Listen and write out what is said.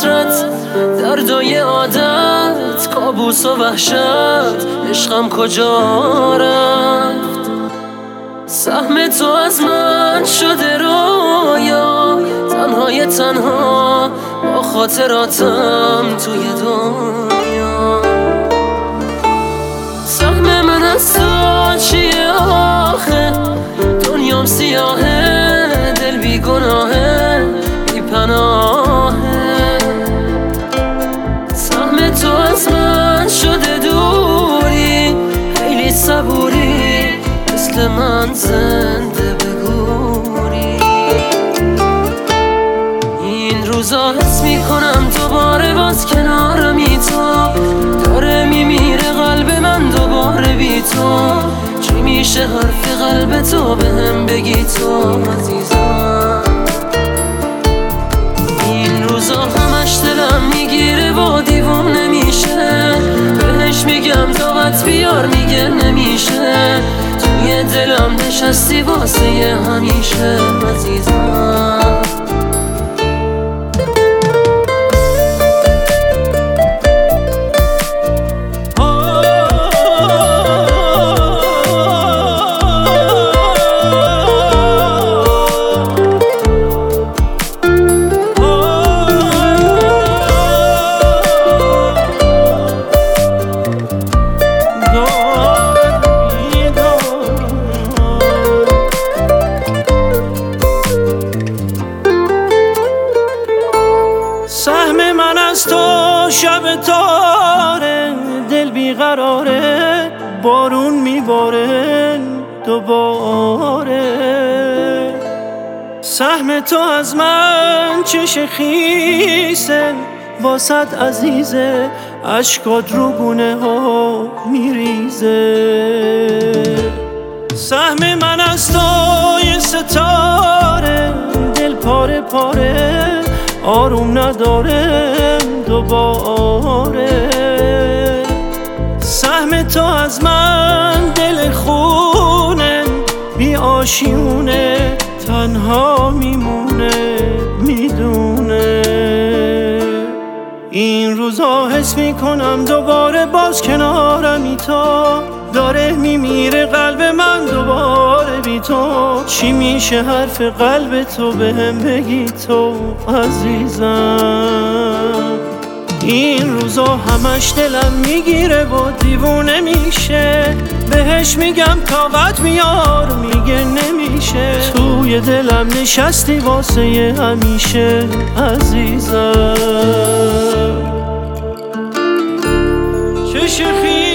حسرت دردای عادت کابوس و وحشت. عشقم کجا رفت؟ سهم تو از من شده رویا. تنهای تنها با خاطراتم توی دنیا. سهم من زنده بگوری این روزا حس می‌کنم دوباره باز کنارمی تو داره میمیره قلب من دوباره بی تو چی میشه حرف قلب تو به هم بگی تو عزیزم این روزا همش دلم می‌گیره و دیوون نمیشه بهش میگم طاقت بیار میگه نمیشه دلم نشستی واسه همیشه. شب تاره دل بیقراره بارون میباره دوباره. سهم تو از من چش خیسه واسد عزیزه اشکات رو گونه ها میریزه. سهم من از تو یه ستاره دل پاره پاره آروم نداره. دوباره. سهم تو از من دل خونه بی آشیونه تنها میمونه می‌دونه. این روزا حس می‌کنم دوباره باز کنارمی تو. داره میمیره قلب من دوباره بی تو. چی میشه حرف قلب تو؟ به هم بگی تو عزیزم. این روزا همش دلم می‌گیره و دیوونه میشه. بهش میگم طاقت میار میگه نمیشه. توی دلم نشستی واسه همیشه عزیزم. چه شخی